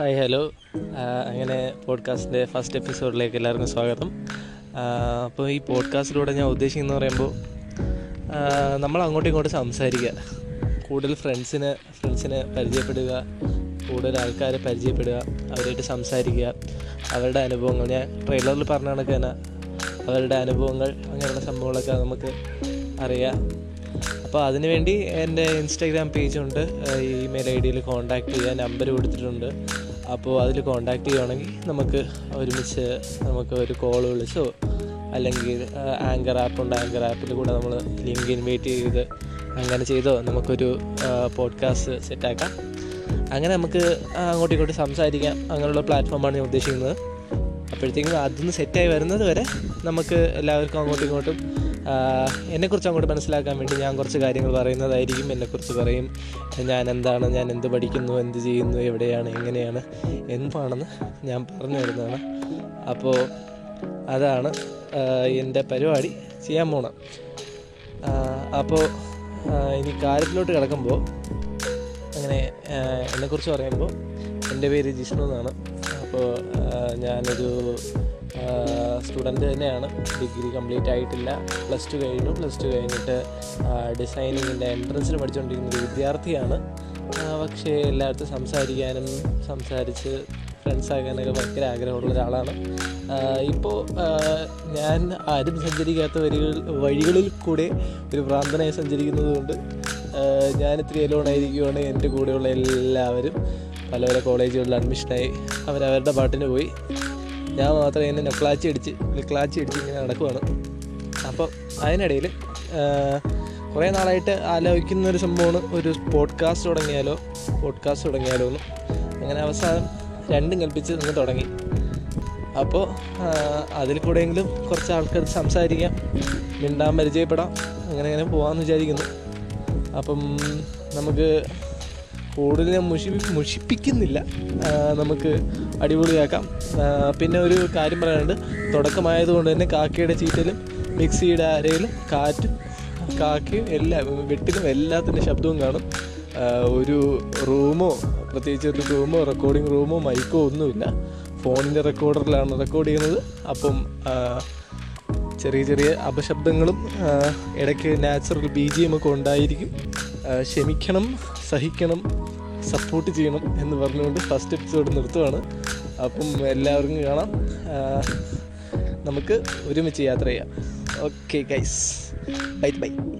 Hi hello. അങ്ങനെ പോഡ്കാസ്റ്റിന്റെ first എപ്പിസോഡിലേക്ക് എല്ലാവർക്കും സ്വാഗതം. അപ്പോൾ ഈ പോഡ്കാസ്റ്റിലൂടെ ഞാൻ ഉദ്ദേശിക്കുന്നത് പറയുമ്പോൾ നമ്മൾ അങ്ങോട്ടും ഇങ്ങോട്ടും സംസാരിക്കുക. കൂടുതൽ ഫ്രണ്ട്സിന് ഫ്രണ്ട്സിനെ പരിചയപ്പെടുക കൂടുതൽ ആൾക്കാരെ പരിചയപ്പെടുക അവരായിട്ട് സംസാരിക്കുക അവരുടെ അനുഭവങ്ങൾ. ഞാൻ ട്രെയിലറിൽ പറഞ്ഞ കണക്ക് തന്നെ അവരുടെ അനുഭവങ്ങൾ അങ്ങനെയുള്ള സംഭവങ്ങളൊക്കെ നമുക്ക് അറിയാം. അപ്പോൾ അതിനുവേണ്ടി എന്റെ ഇൻസ്റ്റാഗ്രാം പേജുണ്ട്. ഇമെയിൽ ഐ ഡിയിൽ കോൺടാക്റ്റ് ചെയ്യാൻ നമ്പർ കൊടുത്തിട്ടുണ്ട്. അപ്പോൾ അതിൽ കോണ്ടാക്ട് ചെയ്യുകയാണെങ്കിൽ നമുക്ക് ഒരുമിച്ച് നമുക്ക് ഒരു കോൾ വിളിച്ചോ അല്ലെങ്കിൽ ആങ്കർ ആപ്പുണ്ട് ആങ്കർ ആപ്പിൽ കൂടെ നമ്മൾ ലിങ്ക് ഇൻവൈറ്റ് ചെയ്ത് അങ്ങനെ ചെയ്തോ നമുക്കൊരു പോഡ്കാസ്റ്റ് സെറ്റാക്കാം അങ്ങനെ നമുക്ക് അങ്ങോട്ടും ഇങ്ങോട്ടും സംസാരിക്കാം. അങ്ങനെയുള്ള പ്ലാറ്റ്ഫോമാണ് ഞാൻ ഉദ്ദേശിക്കുന്നത്. അപ്പോഴത്തേക്കും അതൊന്ന് സെറ്റായി വരുന്നത് വരെ നമുക്ക് എല്ലാവർക്കും അങ്ങോട്ടും ഇങ്ങോട്ടും എന്നെക്കുറിച്ച് അങ്ങോട്ട് മനസ്സിലാക്കാൻ വേണ്ടി ഞാൻ കുറച്ച് കാര്യങ്ങൾ പറയുന്നതായിരിക്കും. എന്നെക്കുറിച്ച് പറയും ഞാൻ എന്താണ് ഞാൻ എന്ത് പഠിക്കുന്നു എന്ത് ചെയ്യുന്നു എവിടെയാണ് എങ്ങനെയാണ് എന്താണെന്ന് ഞാൻ പറഞ്ഞു തരുന്നതാണ്. അപ്പോൾ അതാണ് എന്റെ പരിപാടി ചെയ്യാൻ പോണം അപ്പോൾ ഇനി കാര്യത്തിലോട്ട് കിടക്കുമ്പോൾ അങ്ങനെ എന്നെക്കുറിച്ച് പറയുമ്പോൾ എന്റെ പേര് ജിഷ്ണു എന്നാണ്. അപ്പോൾ ഞാനൊരു സ്റ്റുഡന്റ് തന്നെയാണ്. ഡിഗ്രി കംപ്ലീറ്റ് ആയിട്ടില്ല. പ്ലസ് ടു കഴിഞ്ഞു. പ്ലസ് ടു കഴിഞ്ഞിട്ട് ഡിസൈനിങ്ങിന്റെ എൻട്രൻസിന് പഠിച്ചുകൊണ്ടിരിക്കുന്ന ഒരു വിദ്യാർത്ഥിയാണ്. പക്ഷേ എല്ലായിടത്തും സംസാരിക്കാനും സംസാരിച്ച് ഫ്രണ്ട്സാകാനൊക്കെ ഭയങ്കര ആഗ്രഹമുള്ള ഒരാളാണ്. ഇപ്പോൾ ഞാൻ ആരും സഞ്ചരിക്കാത്ത വരികൾ വഴികളിൽ കൂടെ ഒരു ഭ്രാന്തനായി സഞ്ചരിക്കുന്നത് കൊണ്ട് ഞാൻ ഇത്തിരി എലോണായിരിക്കുവാണ് എന്റെ കൂടെയുള്ള എല്ലാവരും. പല പല കോളേജുകളിൽ അഡ്മിഷനായി അവരവരുടെ പാട്ടിന് പോയി. ഞാൻ മാത്രം ഇങ്ങനെ നെക്ലാച്ചി അടിച്ച് നെക്ലാച്ചി അടിച്ച് ഇങ്ങനെ നടക്കുവാണ്. അപ്പോൾ അതിനിടയിൽ കുറേ നാളായിട്ട് ആലോചിക്കുന്ന ഒരു സംഭവമാണ് ഒരു പോഡ്കാസ്റ്റ് തുടങ്ങിയാലോ പോഡ്കാസ്റ്റ് തുടങ്ങിയാലോ എന്ന്. അങ്ങനെ അവസാനം രണ്ടും കൽപ്പിച്ച് നിന്ന് തുടങ്ങി. അപ്പോൾ അതിൽ കൂടെയെങ്കിലും കുറച്ച് ആൾക്കാർ സംസാരിക്കാം മിണ്ടാൻ പരിചയപ്പെടാം അങ്ങനെ അങ്ങനെ പോകാമെന്ന് വിചാരിക്കുന്നു. അപ്പം നമുക്ക് കൂടുതൽ ഞാൻ മുഷി മുഷിപ്പിക്കുന്നില്ല. നമുക്ക് അടിപൊളിയാക്കാം. പിന്നെ ഒരു കാര്യം പറയാനുണ്ട്. തുടക്കമായതുകൊണ്ട് തന്നെ കാക്കയുടെ ചീറ്റലും മിക്സിയുടെ അരയിലും കാറ്റും കാക്കയും എല്ലാം വെട്ടിലും എല്ലാത്തിന്റെ ശബ്ദവും കാണും. ഒരു റൂമോ പ്രത്യേകിച്ച് ഒരു റൂമോ റെക്കോർഡിംഗ് റൂമോ മൈക്കോ ഒന്നുമില്ല. ഫോണിന്റെ റെക്കോർഡറിലാണ് റെക്കോർഡ് ചെയ്യുന്നത്. അപ്പം ചെറിയ ചെറിയ അപശബ്ദങ്ങളും ഇടയ്ക്ക് നാച്ചുറൽ ബി ജി എം ഒക്കെ ഉണ്ടായിരിക്കും. ക്ഷമിക്കണം സഹിക്കണം സപ്പോർട്ട് ചെയ്യണം എന്ന് പറഞ്ഞുകൊണ്ട് ഫസ്റ്റ് എപ്പിസോഡ് നിർത്തുവാണ്. അപ്പം എല്ലാവർക്കും കാണാം. നമുക്ക് ഒരുമിച്ച് യാത്ര ചെയ്യാം. Okay guys bye bye